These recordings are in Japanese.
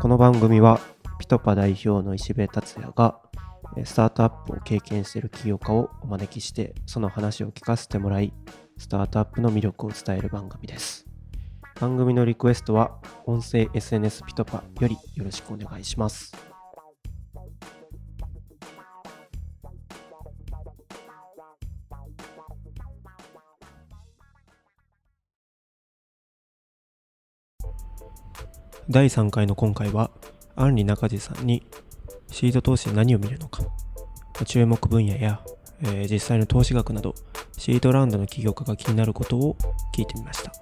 この番組はピトパ代表の石部達也がスタートアップを経験している起業家をお招きしてその話を聞かせてもらいスタートアップの魅力を伝える番組です。番組のリクエストは音声 SNS ピトパよりよろしくお願いします。第3回の今回はアンリ中地さんにシード投資で何を見るのか注目分野や、えー実際の投資額などシードラウンドの起業家が気になることを聞いてみました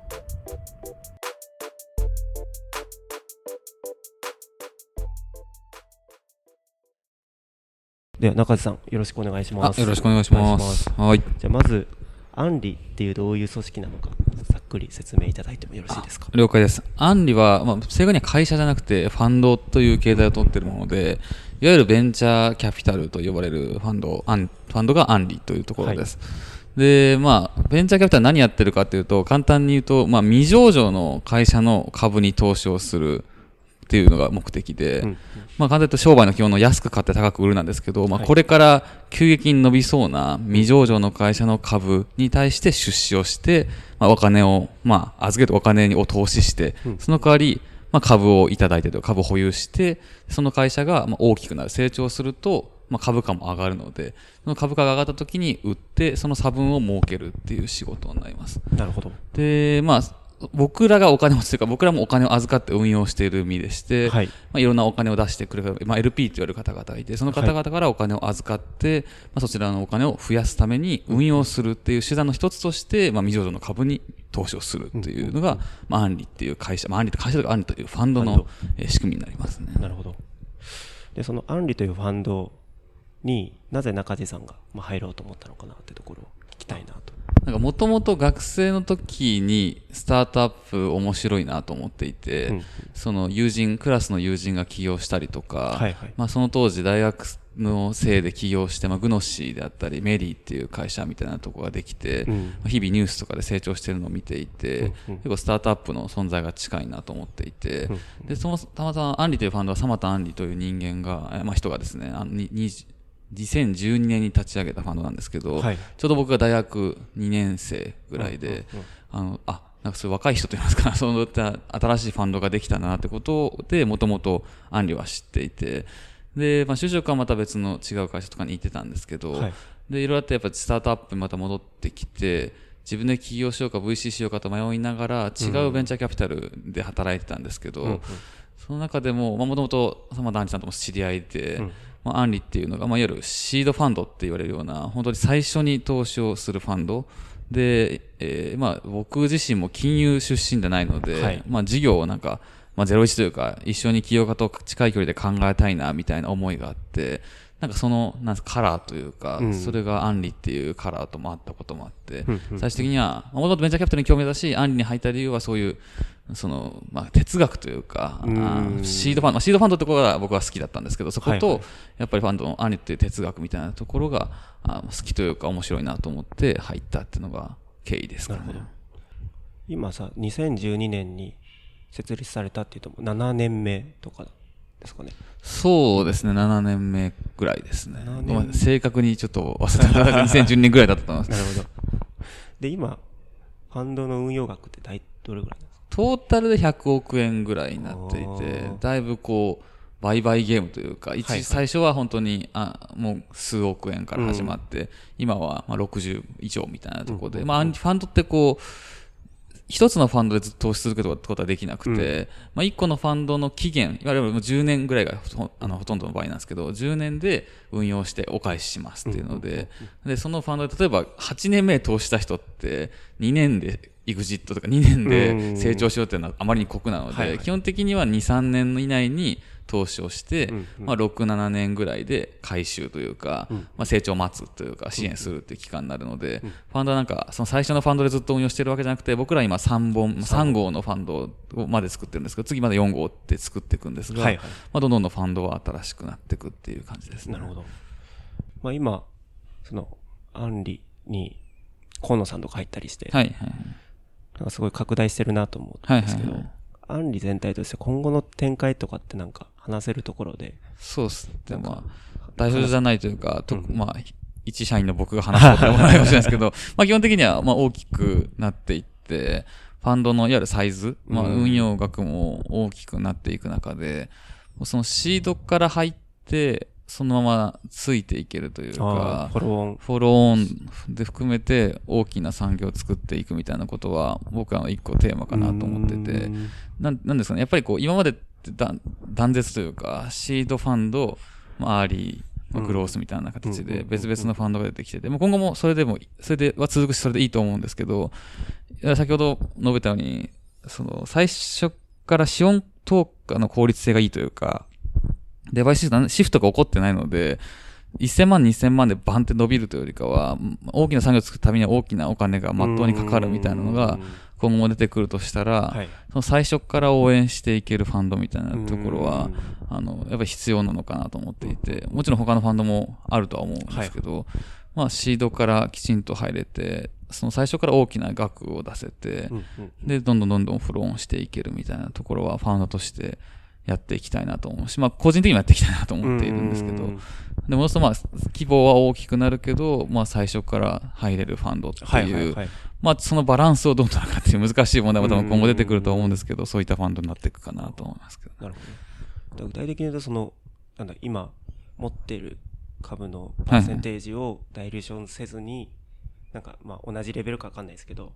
では中地さんよろしくお願いしますあよろしくお願いします。はい。じゃあまずアンリっていうどういう組織なのかくり説明いただいてもよろしいですか？了解です。アンリは、まあ、正確には会社じゃなくて、ファンドという形態を取っているもので、いわゆるベンチャーキャピタルと呼ばれるファンド、アンファンドがアンリというところです。で、まあ、ベンチャーキャピタル何やってるかというと、簡単に言うと、まあ、未上場の会社の株に投資をするっていうのが目的で、うん。まあ、簡単に言うと商売の基本の安く買って高く売るなんですけど、まあ、はいこれから急激に伸びそうな未上場の会社の株に対して出資をして、まあ、お金を、まあ、預けてお金を投資して、うん。その代わり、まあ、株をいただいてと株を保有して、その会社がまあ大きくなる、成長すると、まあ、株価も上がるので、その株価が上がった時に売って、その差分を儲けるっていう仕事になります。なるほど。で、まあ、僕らがお金を持つというか、僕らもお金を預かって運用している身でして、はいまあ、いろんなお金を出してくれる、まあ、LP と言われる方々がいて、その方々からお金を預かって、まあ、そちらのお金を増やすために運用するっていう手段の一つとして、まあ、未上場の株に投資をするというのが、まあ、アンリっていう会社、まあ、アンリって会社とかアンリというファンドの仕組みになりますね。なるほど。で、そのアンリというファンドになぜ中地さんがまあ入ろうと思ったのかなってところを聞きたいなと。なんかもともと学生の時にスタートアップ面白いなと思っていて、うんその友人、クラスの友人が起業したりとか、はいはいまあその当時大学のせいで起業して、まあグノシーであったり、メリーっていう会社みたいなところができて、うん。まあ日々ニュースとかで成長してるのを見ていて、うんうん。結構スタートアップの存在が近いなと思っていて、うんで、そのたまたまアンリというファンドは、サ田アンリという人間が、えまあ人がですね、あのにに2012年に立ち上げたファンドなんですけど、はい。ちょうど僕が大学2年生ぐらいで、あの、あ、なんかそういう若い人といいますか、そういった新しいファンドができたなってことで、もともとアンリは知っていて、で、まあ、就職はまた別の違う会社とかに行ってたんですけど、はい。で、いろいろあってやっぱスタートアップにまた戻ってきて、自分で起業しようか VC しようかと迷いながら、違うベンチャーキャピタルで働いてたんですけど、うんうんその中でも、もともと、ダンチさんとも知り合いで、うんまあ、アンリっていうのが、まあ、いわゆるシードファンドって言われるような、本当に最初に投資をするファンド。で、えーまあ、僕自身も金融出身じゃないので、はいまあ、事業をなんか、まあ、01というか、一緒に起業家と近い距離で考えたいな、みたいな思いがあって、なんかその、なんかカラーというか、うん。それがアンリっていうカラーともあったこともあって、うんうん最終的には、もともとベンチャーキャピタルに興味だし、アンリに入った理由はそういう、その、まあ、哲学というか、うシードファンド、まあシードファンドってところが僕は好きだったんですけど、そこと、はいはい。やっぱりファンドのアンリっていう哲学みたいなところが、あ好きというか面白いなと思って入ったっていうのが経緯ですかね。なるほど。今さ、2012年に設立されたっていうと7年目とかですかね。そうですね、7年目ぐらいですね7。年ごめん正確にちょっと忘れた。2012年ぐらいだったと思います。なるほど。で、今、ファンドの運用額って大どれぐらいですか？トータルで100億円ぐらいになっていあてー、だいぶこう、売買ゲームというか、一はいはい最初は本当にあもう数億円から始まって、今はまあ60以上みたいなところで、まあ、ファンドってこう、一つのファンドでずっと投資することはできなくて、まあ、一個のファンドの期限、いわゆるもう10年ぐらいがほあのほとんどの場合なんですけど、10年で運用してお返ししますっていうので、で、そのファンドで例えば8年目投資した人って2年でエグジットとか2年で成長しようっていうのはあまりに酷なので、基本的には2、3年以内に投資をして、うんうんまあ、6、7年ぐらいで回収というか、うんまあ、成長を待つというか支援するっていう期間になるので、ファンドはなんかその最初のファンドでずっと運用してるわけじゃなくて僕ら今3本3号のファンドをまで作ってるんですけど次まで4号って作っていくんですが、はいはいまあ、どんどんどんファンドは新しくなっていくっていう感じですね。なるほど。まあ今、その、アンリに河野さんとか入ったりして、はいはい。なんかすごい拡大してるなと思うんですけど、アンリ全体として今後の展開とかってなんか話せるところで。そうっすね。まあ、代表じゃないというか、とまあ、一社員の僕が話すこともないかもしれないですけど、まあ基本的にはまあ大きくなっていって、ファンドのいわゆるサイズ、まあ運用額も大きくなっていく中で、そのシードから入って、そのままついていけるというか、フォローオン。フォローオンで含めて大きな産業を作っていくみたいなことは、僕は一個テーマかなと思ってて、なんなんですかね、やっぱりこう、今までって断絶というか、シードファンド、まあ、アーリー、まあ、グロースみたいな形で別々のファンドが出てきてて、も今後もそれでも、それでは続くし、それでいいと思うんですけど、先ほど述べたように、その、最初から資本投下の効率性がいいというか、デバイスシフトが起こってないので、1000万、2000万でバンって伸びるというよりかは、大きな産業を作るためには大きなお金がまっとうにかかるみたいなのが、今後も出てくるとしたら、はい、その最初から応援していけるファンドみたいなところは、あの、やっぱり必要なのかなと思っていて、もちろん他のファンドもあるとは思うんですけど、はい、まあ、シードからきちんと入れて、その最初から大きな額を出せて、で、どんどんどんどんフローンしていけるみたいなところは、ファンドとして、やっていきたいなと思うし、まあ、個人的にもやっていきたいなと思っているんですけど、でも、そまあ、規模は大きくなるけど、まあ、最初から入れるファンドっていう、まあ、そのバランスをどう取るかっていう難しい問題も多分今後出てくると思うんですけど、そういったファンドになっていくかなと思いますけど。なるほど。具体的に言うと、その、なんだ、今、持っている株のパーセンテージをダイルーションせずに、はい、なんか、まあ、同じレベルかわかんないですけど、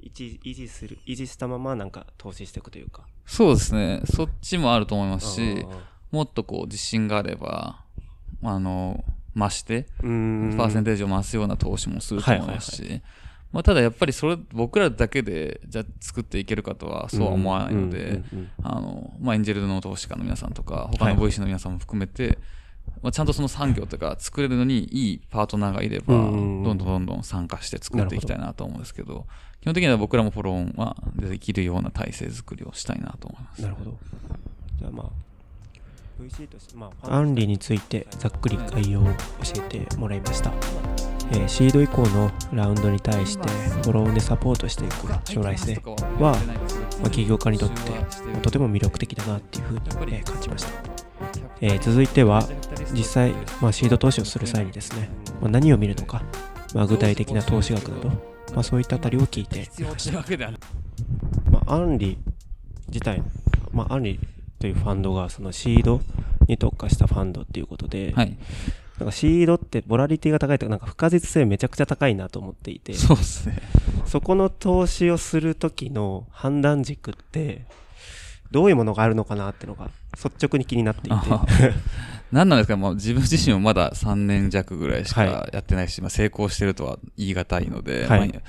維持する、維持したままなんか投資していくというか。そうですね。そっちもあると思いますし、もっとこう自信があれば、あの、増して、パーセンテージを増すような投資もすると思いますし、まあ、ただやっぱりそれ、僕らだけで、じゃ作っていけるかとはそうは思わないので、あの、まあ、エンジェルの投資家の皆さんとか、他の VC の皆さんも含めて、まあ、ちゃんとその産業とか作れるのにいいパートナーがいれば、どんどんどんどん参加して作っていきたいなと思うんですけど、基本的には僕らもフォローはできるような体制作りをしたいなと思います。なるほど。じゃあまあ、VC として、まあ、アンリについてざっくり概要を教えてもらいました。えー、シード以降のラウンドに対してフォローでサポートしていく将来性は、まあ、起業家にとって、まあ、とても魅力的だなっていうふうに、えー、感じました。えー、続いては実際、まあ、シード投資をする際にですね、まあ、何を見るのか、まあ、具体的な投資額など、まあ、そういったあたりを聞いて。まあ、アンリ自体、まあ、アンリというファンドがそのシードに特化したファンドっていうことで、はい、なんかシードってボラリティが高いとか、なんか不可実性めちゃくちゃ高いなと思っていて、そうですね。そこの投資をするときの判断軸って、どういうものがあるのかなっていうのが率直に気になっていて 何なんですかもう自分自身もまだ3年弱ぐらいしかやってないし、はい、まあ、成功してるとは言い難いので、はい、まあ、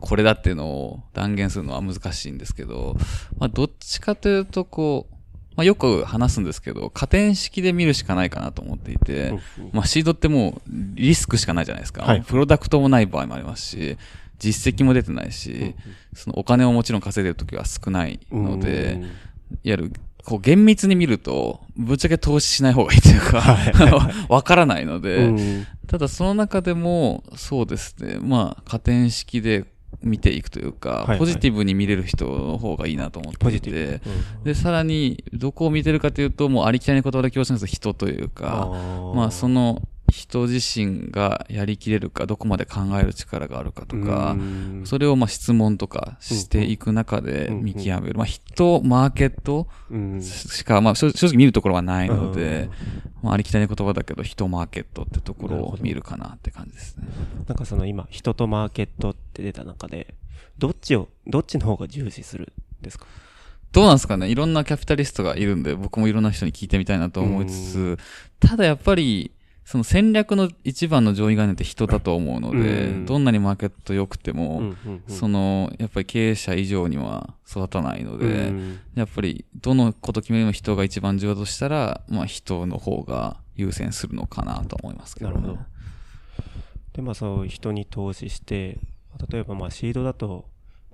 これだっていうのを断言するのは難しいんですけど、まあ、どっちかというとこう、まあ、よく話すんですけど、加点式で見るしかないかなと思っていて、まあ、シードってもうリスクしかないじゃないですか。はい、プロダクトもない場合もありますし、実績も出てないし、そのお金をもちろん稼いでる時は少ないので、いわゆるこう厳密に見ると、ぶっちゃけ投資しない方がいいというか、わからないので、ただその中でも、そうですね、まあ、加点式で見ていくというか、はいはい、ポジティブに見れる人の方がいいなと思っていて、うん、で、さらに、どこを見てるかというと、もうありきたりな言葉で強調する人というか、まあ、その、人自身がやりきれるか、どこまで考える力があるかとか、それをまあ質問とかしていく中で見極める。まあ人、マーケットしか、まあ正直見るところはないので、まあありきたりな言葉だけど、人、マーケットってところを見るかなって感じですね。なんかその今、人とマーケットって出た中で、どっちを、どっちの方が重視するんですか？どうなんですかね？いろんなキャピタリストがいるんで、僕もいろんな人に聞いてみたいなと思いつつ、ただやっぱり、その戦略の一番の上位概念って人だと思うので、うん、どんなにマーケット良くても、うんうんうん、その、やっぱり経営者以上には育たないので、うん、やっぱりどのこと決めるの人が一番重要としたら、まあ人の方が優先するのかなと思いますけど、ね、なるほど。で、まあそう人に投資して、例えばまあシードだと、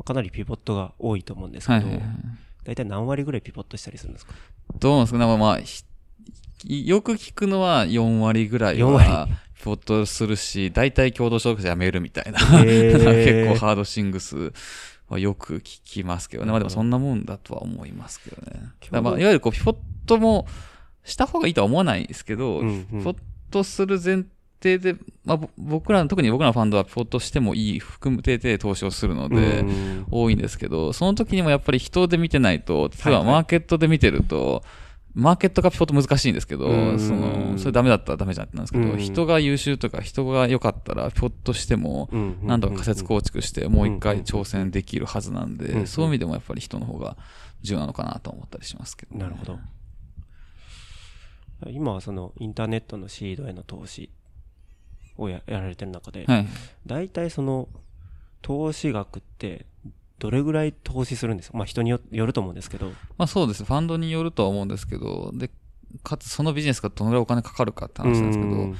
かなりピボットが多いと思うんですけど、はいはいはい、大体何割ぐらいピボットしたりするんですか？どうなんですかまあ、よく聞くのは4割ぐらいは、ピボットするし、大体共同所属者辞めるみたいな。結構ハードシングスはよく聞きますけどね。まあでもそんなもんだとは思いますけどね。だまあいわゆるこう、ピボットもした方がいいとは思わないですけど、うんうんピボットする前提で、まあぼ僕らの、特に僕らのファンドはピボットしてもいい含めて投資をするので、うん多いんですけど、その時にもやっぱり人で見てないと、例えはいはいばマーケットで見てると、マーケットがピボット難しいんですけど、うん。その、それダメだったらダメじゃんってなんですけど、うん。人が優秀とか人が良かったらピボットしても、うん何度か仮説構築してもう一回挑戦できるはずなんうんで、そういう意味でもやっぱり人の方が重要なのかなと思ったりしますけど。ね、なるほど。今はそのインターネットのシードへの投資をややられてる中で、はい。大体その投資額ってどれぐらい投資するんですか？まあ人によよると思うんですけど。まあそうです。ファンドによるとは思うんですけど、で、かつそのビジネスがどのぐらいお金かかるかって話なんですけど、うん。いわ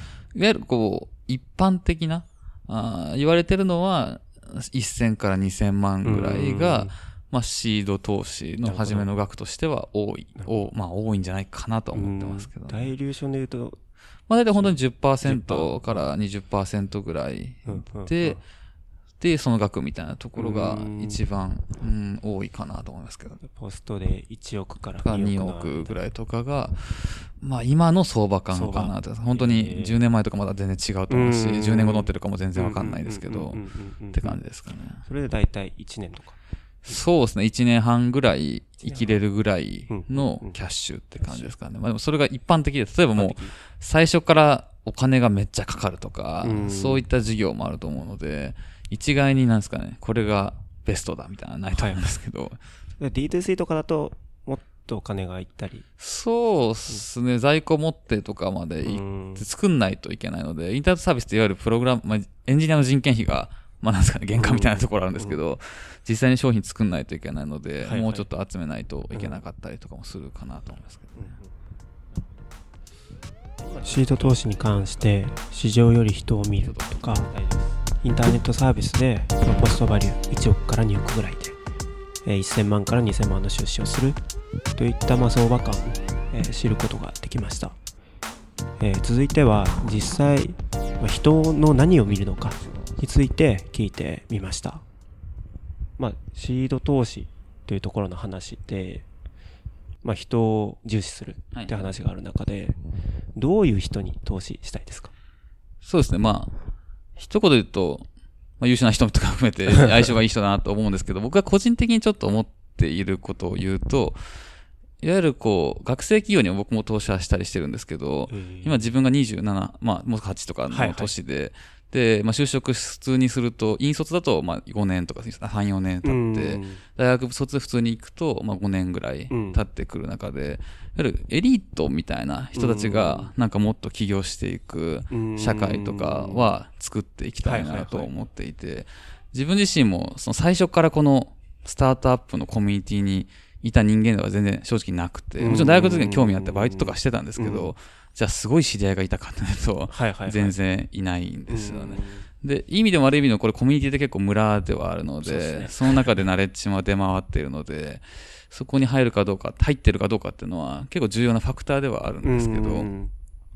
ゆるこう、一般的な、あー言われてるのは、1000から2000万ぐらいが、うん。まあ、シード投資の初めの額としては多い。おまあ、多いんじゃないかなとは思ってますけど、うん。ダイリューで言うと、まあ、大体本当に10%から20%ぐらいうんうんで、で、その額みたいなところがうん一番、うん、多いかなと思いますけど。ポストで1億からが2 2億億ぐらいとかが、まあ今の相場感かなと。本当に10年前とかまだ全然違うと思うし、うん10年後乗ってるかも全然わかんないですけどって感じですかね。それで大体1年とか。そうですね。1年半ぐらい生きれるぐらいのキャッシュって感じですかね。まあでもそれが一般的で、例えばもう最初からお金がめっちゃかかるとかうん、そういった事業もあると思うので、一概になんですかね、これがベストだみたいなのはないと思うんですけど、で D2C とかだと、もっとお金がいったり。そうですね、在庫持ってとかまで作んないといけないので、インターネットサービスっていわゆるプログラム、まあ、エンジニアの人件費が、まあなんですかね、原価みたいなところあるんですけど、実際に商品作んないといけないので、はいはい。もうちょっと集めないといけなかったりとかもするかなと思いますけど。シート投資に関して市場より人を見るとかインターネットサービスでまあコストバリュー1億から2億ぐらいで1000万から2000万の出資をするといったま相場感を知ることができました、続いては実際人の何を見るのかについて聞いてみました。まあシード投資というところの話でまあ人を重視するって話がある中で、どういう人に投資したいですか？そうですね、まあ、一言で言うと、まあ、優秀な人とか含めて 相性がいい人だなと思うんですけど、僕は個人的にちょっと思っていることを言うと、いわゆるこう、学生企業にも僕も投資はしたりしてるんですけど、今自分が27、まあ、もう8とかのはいはい。年で、で、まあ、就職普通にすると、引率だと、まあ、5年とか、3、4年経って、大学卒普通に行くと、まあ、5年ぐらい経ってくる中で、いわゆるエリートみたいな人たちが、なんかもっと起業していく社会とかは作っていきたいなと思っていて、自分自身も、その最初からこのスタートアップのコミュニティにいた人間では全然正直なくて、もちろん大学の時に興味あってバイトとかしてたんですけど、じゃあすごい知り合いがいたかっていうと、全然いないんですよね。で、いい意味でも悪い意味でもこれコミュニティで結構村ではあるので、その中でナレッジも出回っているので、そこに入るかどうか、入ってるかどうかっていうのは結構重要なファクターではあるんですけど、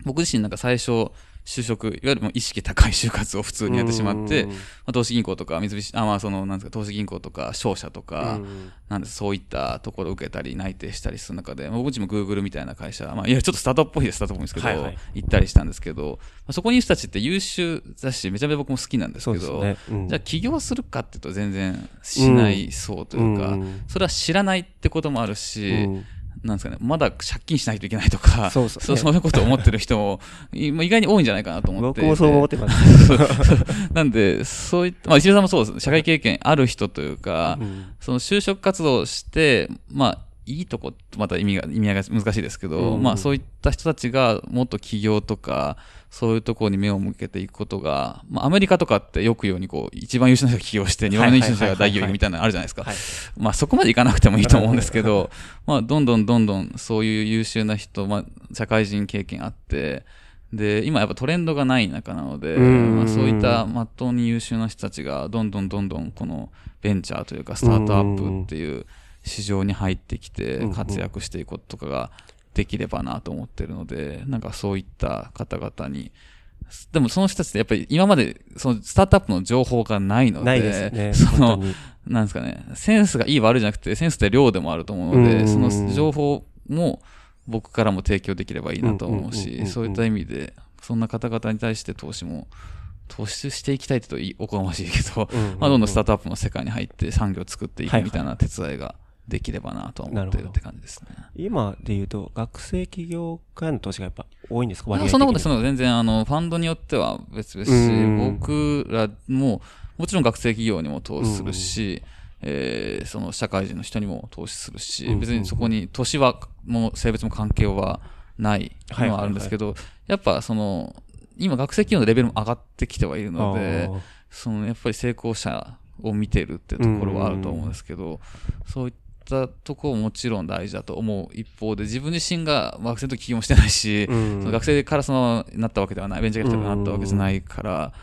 僕自身なんか最初、就職、いわゆるもう意識高い就活を普通にやってしまって、まあ、投資銀行とか、三菱、あ、まあその、なんですか、投資銀行とか、商社とか、なんですそういったところを受けたり、内定したりする中で、まあ、僕自身も Google みたいな会社、まあ、いや、ちょっとスタートっぽいです、スタートっぽいですけど、はいはい。行ったりしたんですけど、まあ、そこにいる人たちって優秀だし、めちゃめちゃ僕も好きなんですけど、ね。うん。じゃあ起業するかっていうと全然しないそうというか、うん。それは知らないってこともあるし、うんなんですかね、まだ借金しないといけないとか、そうそうそういうことを思ってる人も意外に多いんじゃないかなと思って。僕もそう思ってます。なんで、そういった、まあ、石田さんもそうです。社会経験ある人というか、うんその就職活動をして、まあ、いいとこ、また意味が、意味合いが難しいですけど、うんまあ、そういった人たちがもっと起業とか、そういうところに目を向けていくことが、まあ、アメリカとかってよくようにこう、一番優秀な人が起業して、二番目の優秀な人が大企業みたいなのあるじゃないですか。はい。まあそこまでいかなくてもいいと思うんですけど、まあどんどんどんどんそういう優秀な人、まあ社会人経験あって、で、今やっぱトレンドがない中なので、うん。まあ、そういったまっとうに優秀な人たちがどんどんどんどんこのベンチャーというかスタートアップっていう市場に入ってきてうん活躍していくこととかができればなと思ってるので、なんかそういった方々に、でもその人たちってやっぱり今までそのスタートアップの情報がないので、ないですね。そのなんですかね、センスがいい悪いじゃなくて、センスって量でもあると思うので、うんその情報も僕からも提供できればいいなと思うし、んそういった意味で、そんな方々に対して投資も、投資していきたいってといいおこがましいけど、まあどんどんスタートアップの世界に入って産業を作っていくみたいな手伝いができればなとは思ってるって感じですね。今で言うと、学生起業家への投資がやっぱ多いんですか？そんなことそんなこと全然あのファンドによっては別々。しうん。僕らももちろん学生企業にも投資するし、えーその社会人の人にも投資するし、別にそこに年はもう性別も関係はないのはあるんですけど、やっぱその今学生企業のレベルも上がってきてはいるのでそのやっぱり成功者を見てるっていうところはあると思うんですけど、そういったところももちろん大事だと思う一方で自分自身が学生の時起業もしてないし、うん。その学生からそのなったわけではないベンチャーキャピタルになったわけじゃないから、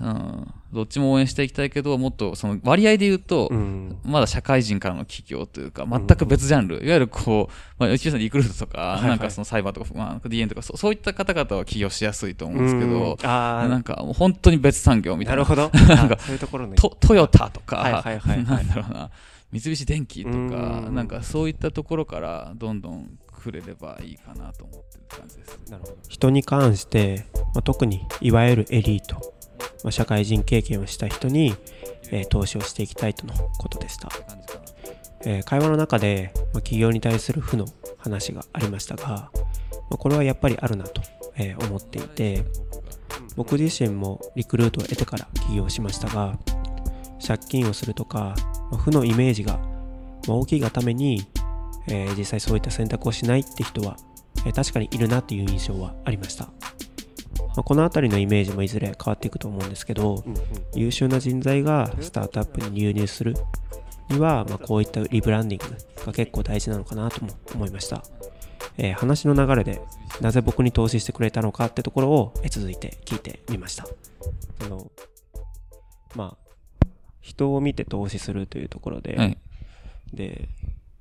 うん、どっちも応援していきたいけどもっとその割合で言うと、うん。まだ社会人からの企業というか、全く別ジャンル、いわゆるこう、まあ、内田さんリクルートとか、はいはい。なんかそのサイバーとか、まあ、DN とかそ、そういった方々は起業しやすいと思うんですけど、うん。あなんか本当に別産業みあ、たいな。なるほど。なんかあそういうところね。トトヨタとか、はいはいはいはい。なんだろうな、三菱電機とか、うん。なんかそういったところからどんどんくれればいいかなと思ってる感じです。なるほど人に関して、まあ、特にいわゆるエリート、まあ、社会人経験をした人に、えー投資をしていきたいとのことでした、えー会話の中で、まあ、企業に対する負の話がありましたが、まあ、これはやっぱりあるなと、えー思っていて僕自身もリクルートを得てから起業しましたが借金をするとか、まあ負のイメージが、まあ大きいがために、えー実際そういった選択をしないって人は、えー確かにいるなっていう印象はありました、まあこの辺りのイメージもいずれ変わっていくと思うんですけど、優秀な人材がスタートアップに流入するには、まあ、こういったリブランディングが結構大事なのかなとも思いました、えー話の流れでなぜ僕に投資してくれたのかってところを、えー続いて聞いてみました。あのまあ人を見て投資するというところで、はい。で、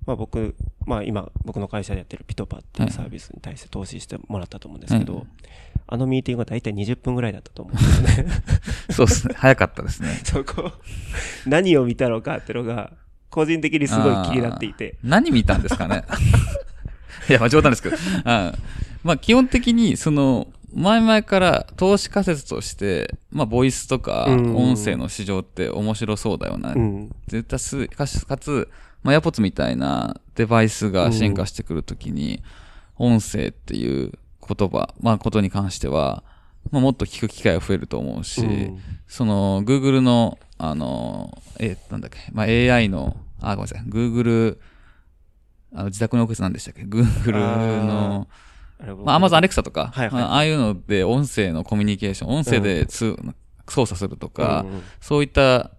まあ、僕、まあ、今僕の会社でやってるピトパっていうサービスに対して投資してもらったと思うんですけど、はいあのミーティングは大体20分ぐらいだったと思うんですよね そうですね。早かったですね。そこ、何を見たのかってのが、個人的にすごい気になっていて。何見たんですかね いや、まあ冗談ですけど。うんまあ基本的に、その、前々から投資仮説として、まあボイスとかうん音声の市場って面白そうだよな。うん。絶対すかしかつ、まあ、AirPods みたいなデバイスが進化してくるときに、音声っていう言葉、まあことに関しては、まあ、もっと聞く機会が増えると思うし、うんその Google の、あの、え、なんだっけ、まあ、AI の、あ、ごめんなさい、Google、あの自宅のオフィスなんでしたっけ ?Google の、あれまあ、Amazon Alexa とか、はいはい。まあああいうので音声のコミュニケーション、音声でつ、操作するとか、うんうんそういった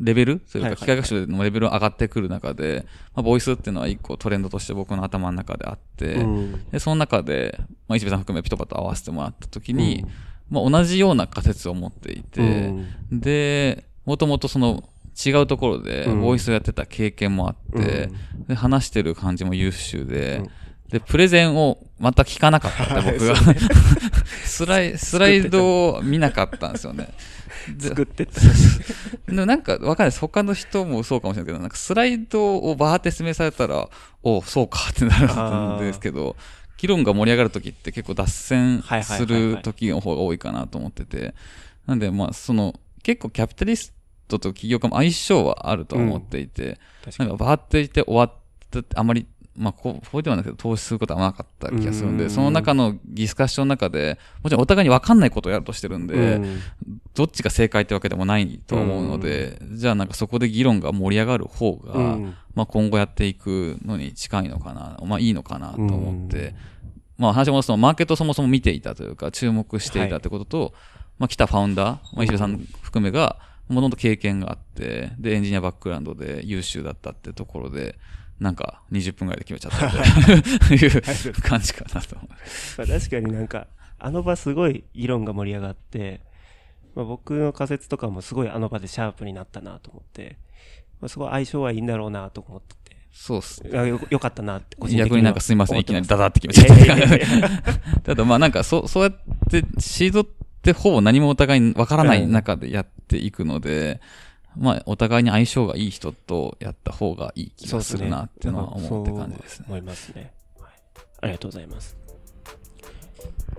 レベルそれか機械学習のレベルが上がってくる中で、まあ、ボイスっていうのは一個トレンドとして僕の頭の中であって、うん。でその中で、まあ、石部さん含めピトパと合わせてもらった時に、まあ、同じような仮説を持っていて、で、もともとその違うところでうん。ボイスをやってた経験もあって、で話してる感じも優秀で、うん。で、プレゼンをまた聞かなかったって僕が そう スライ、スライドを見なかったんですよね。で 作ってった。でもなんかわかんないです。他の人もそうかもしれないけど、なんかスライドをバーって説明されたら、おそうかってなるんですけど、議論が盛り上がるときって結構脱線はいはいすはいはいるときの方が多いかなと思ってて、なんでまあその結構キャピタリストと起業家も相性はあると思っていて、確かになんかバーって言って終わったってあまりまあ、こう、こうではないけど、投資することはなかった気がするんで、うん。その中のディスカッションの中で、もちろんお互いに分かんないことをやるとしてるんで、うん。どっちが正解ってわけでもないと思うので、じゃあなんかそこで議論が盛り上がる方が、うん。まあ今後やっていくのに近いのかな、まあいいのかなと思って、まあ話を戻すと、マーケットをそもそも見ていたというか、注目していたってことと、まあ来たファウンダー、まあ石部さん含めが、もともと経験があって、で、エンジニアバックグラウンドで優秀だったってところで、なんか20分ぐらいで決めちゃった。ってい。う感じかなと。確かになんか、あの場すごい議論が盛り上がって、まあ、僕の仮説とかもすごいあの場でシャープになったなと思って、まあ、すごい相性はいいんだろうなと思ってて、そうっすね。あよよかったなって個人的には逆になんかすいません、いきなりダ思ダって決めちゃっいやいやいや。いた。ただまあなんかそ、そうやって シードってほぼ何もお互いにわからない中でやっていくので、まあ、お互いに相性がいい人とやった方がいい気がするなっていうのは思って感じですね。思いますね、はい。ありがとうございます。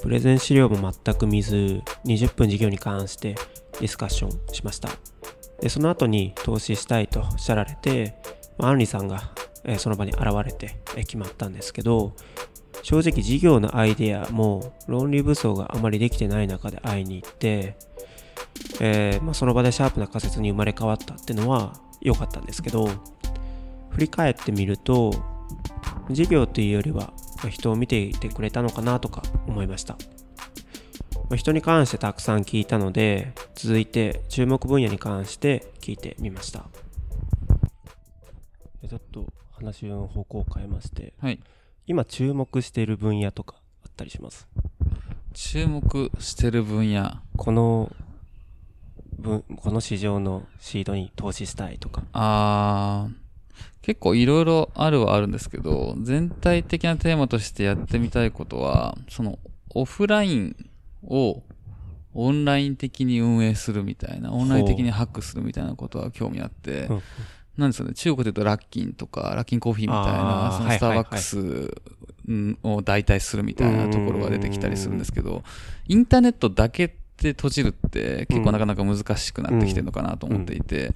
プレゼン資料も全く見ず、20分授業に関してディスカッションしました。で、その後に投資したいとおっしゃられて、まあ、アンリさんが、えーその場に現れて、えー決まったんですけど、正直事業のアイデアも論理武装があまりできてない中で会いに行って、えーまあ、その場でシャープな仮説に生まれ変わったっていうのは良かったんですけど振り返ってみると事業というよりはまあ人を見ていてくれたのかなとか思いました、まあ人に関してたくさん聞いたので続いて注目分野に関して聞いてみましたちょっと話の方向を変えましてはい。今注目している分野とかあったりします？注目してる分野。この分この市場のシードに投資したいとか。あー結構いろいろあるはあるんですけど、全体的なテーマとしてやってみたいことは、そのオフラインをオンライン的に運営するみたいな、オンライン的にハックするみたいなことは興味あって、うんなんですかね、中国で言うとラッキンとか、ラッキンコーヒーみたいな、そのスターバックスうんを代替するみたいなところが出てきたりするんですけど、インターネットだけで閉じるって結構なかなか難しくなってきてるのかなと思っていて、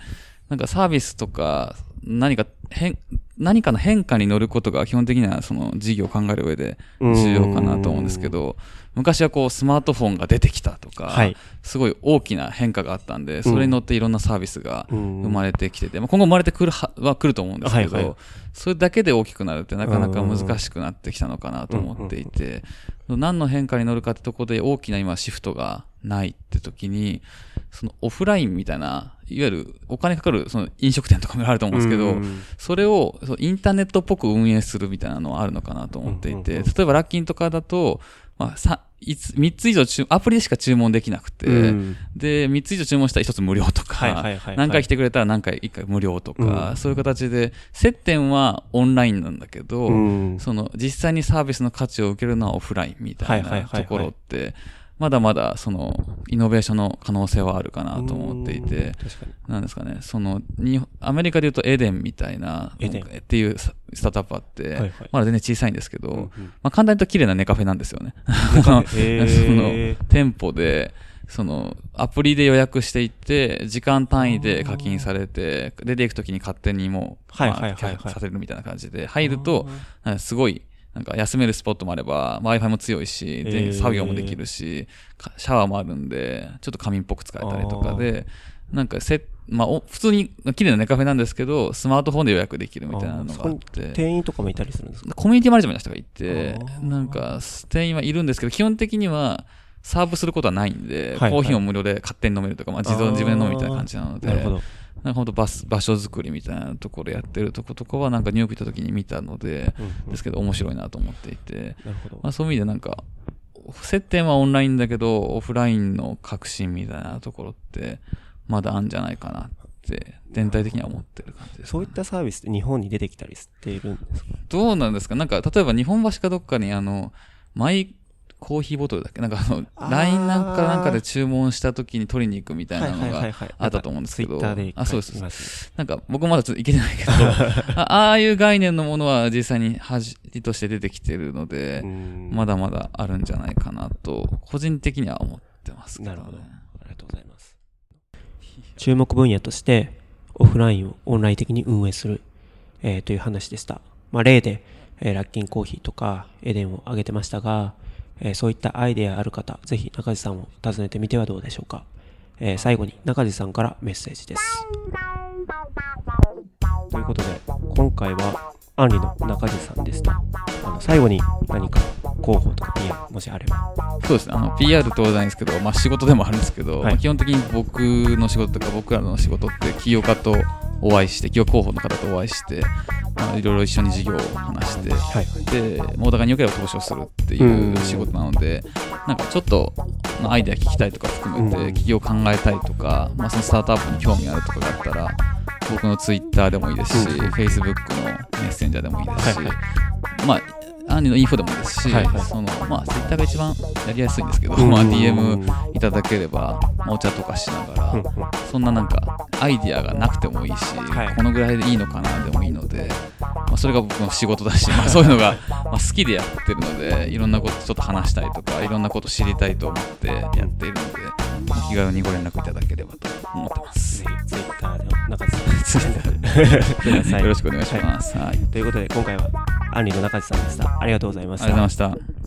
なんかサービスとか何か変、何かの変化に乗ることが基本的にはその事業を考える上で重要かなと思うんですけど、昔はこうスマートフォンが出てきたとか、はい。すごい大きな変化があったんで、それに乗っていろんなサービスがうん。生まれてきてて、まあ、今後生まれてくるはは来ると思うんですけど、はい。はい。それだけで大きくなるってなかなか難しくなってきたのかなと思っていて、何の変化に乗るかってとこで大きな今シフトがないって時に、そのオフラインみたいな、いわゆるお金かかるその飲食店とかもあると思うんですけど、うんそれをそうインターネットっぽく運営するみたいなのはあるのかなと思っていて、うんうんうん例えばラッキンとかだと、まあ、さいつ3つ以上注アプリでしか注文できなくて、うん。で、3つ以上注文したら1つ無料とか、はいはいはいはい。何回来てくれたら何回1回無料とか、うん。そういう形で、接点はオンラインなんだけど、うん。その実際にサービスの価値を受けるのはオフラインみたいはいはいはいはい。なところって、まだまだそのイノベーションの可能性はあるかなと思っていて、なんですかね、そのにアメリカで言うとエデンみたいなっていうススタートアップあって、はいはい。まだ全然小さいんですけど、うんうん。まあ、簡単に言うと綺麗なネカフェなんですよね。その店舗で、そのアプリで予約していって、時間単位で課金されて、出ていくときに勝手にもう、はいまあはいはい。はいさせるみたいな感じで、入ると、すごい、なんか休めるスポットもあれば、まあ Wi-Fi も強いし、へでー作業もできるし、かシャワーもあるんで、ちょっと仮眠っぽく使えたりとかで、なんかせ、まあ、お普通に綺麗なネカフェなんですけど、スマートフォンで予約できるみたいなのがあって。店員とかもいたりするんですか？コミュニティマネージメントの人がいてなんか、店員はいるんですけど、基本的には、サーブすることはないんで、はいコーヒーも無料で勝手に飲めるとか、まあ、自動自分で飲むみたいな感じなので、なるほどなんか本当場所場所作りみたいなところやってるとことかは、なんかニューヨーク行った時に見たので、うんうん。ですけど面白いなと思っていて、なるほど。まあ、そういう意味でなんか、接点はオンラインだけど、オフラインの革新みたいなところって、まだあるんじゃないかなって、全体的には思ってる感じです、そういったサービスって日本に出てきたりしているんですか？どうなんですか？なんか、例えば日本橋かどっかにあの、マイコーヒーボトルだっけ？なんかあの、LINE なんかなんかで注文した時に取りに行くみたいなのがあったと思うんですけど。あ、そうです。なんか僕まだちょっと行けてないけど、あ ああいう概念のものは実際に恥として出てきてるので、うん。まだまだあるんじゃないかなと、個人的には思ってますけど、ね。なるほど。ありがとうございます。注目分野としてオフラインをオンライン的に運営する、えーという話でした、まあ、例で、えーラッキンコーヒーとかエデンを挙げてましたが、えーそういったアイデアある方ぜひ中地さんを訪ねてみてはどうでしょうか、えー最後に中地さんからメッセージです。ということで今回はアンリの中地さんでしたあの最後に何か広報とか PR もしあれば。そうですね。あの、PR とはないんですけど、まあ仕事でもあるんですけど、はい。まあ基本的に僕の仕事とか僕らの仕事って起業家とお会いして、起業広報の方とお会いして、まあいろいろ一緒に事業を話して、はいで、お互いに良ければ投資をするっていう仕事なので、なんかちょっとまあアイデア聞きたいとか含めうん。て、起業考えたいとか、まあそのスタートアップに興味あるとかがあったら、僕のツイッターでもいいですし、うん。Facebook のメッセンジャーでもいいですし、はい。まあ、アンリのインフォでもですし、はいはい。そのまあ、ツイッターが一番やりやすいんですけど、うん。まあ、DM いただければ、まあお茶とかしながら、うん。うんそんななんかアイディアがなくてもいいし、はい。このぐらいでいいのかなでもいいので、まあ、それが僕の仕事だし、まあ、そういうのがまあ好きでやってるのでいろんなことちょっと話したいとかいろんなこと知りたいと思ってやっているので、まあ気軽にご連絡いただければと思ってます。中地さんにください。よろしくお願いします。はい、ありということで今回はアンリの中地さんでした。ありがとうございました。がとうございました。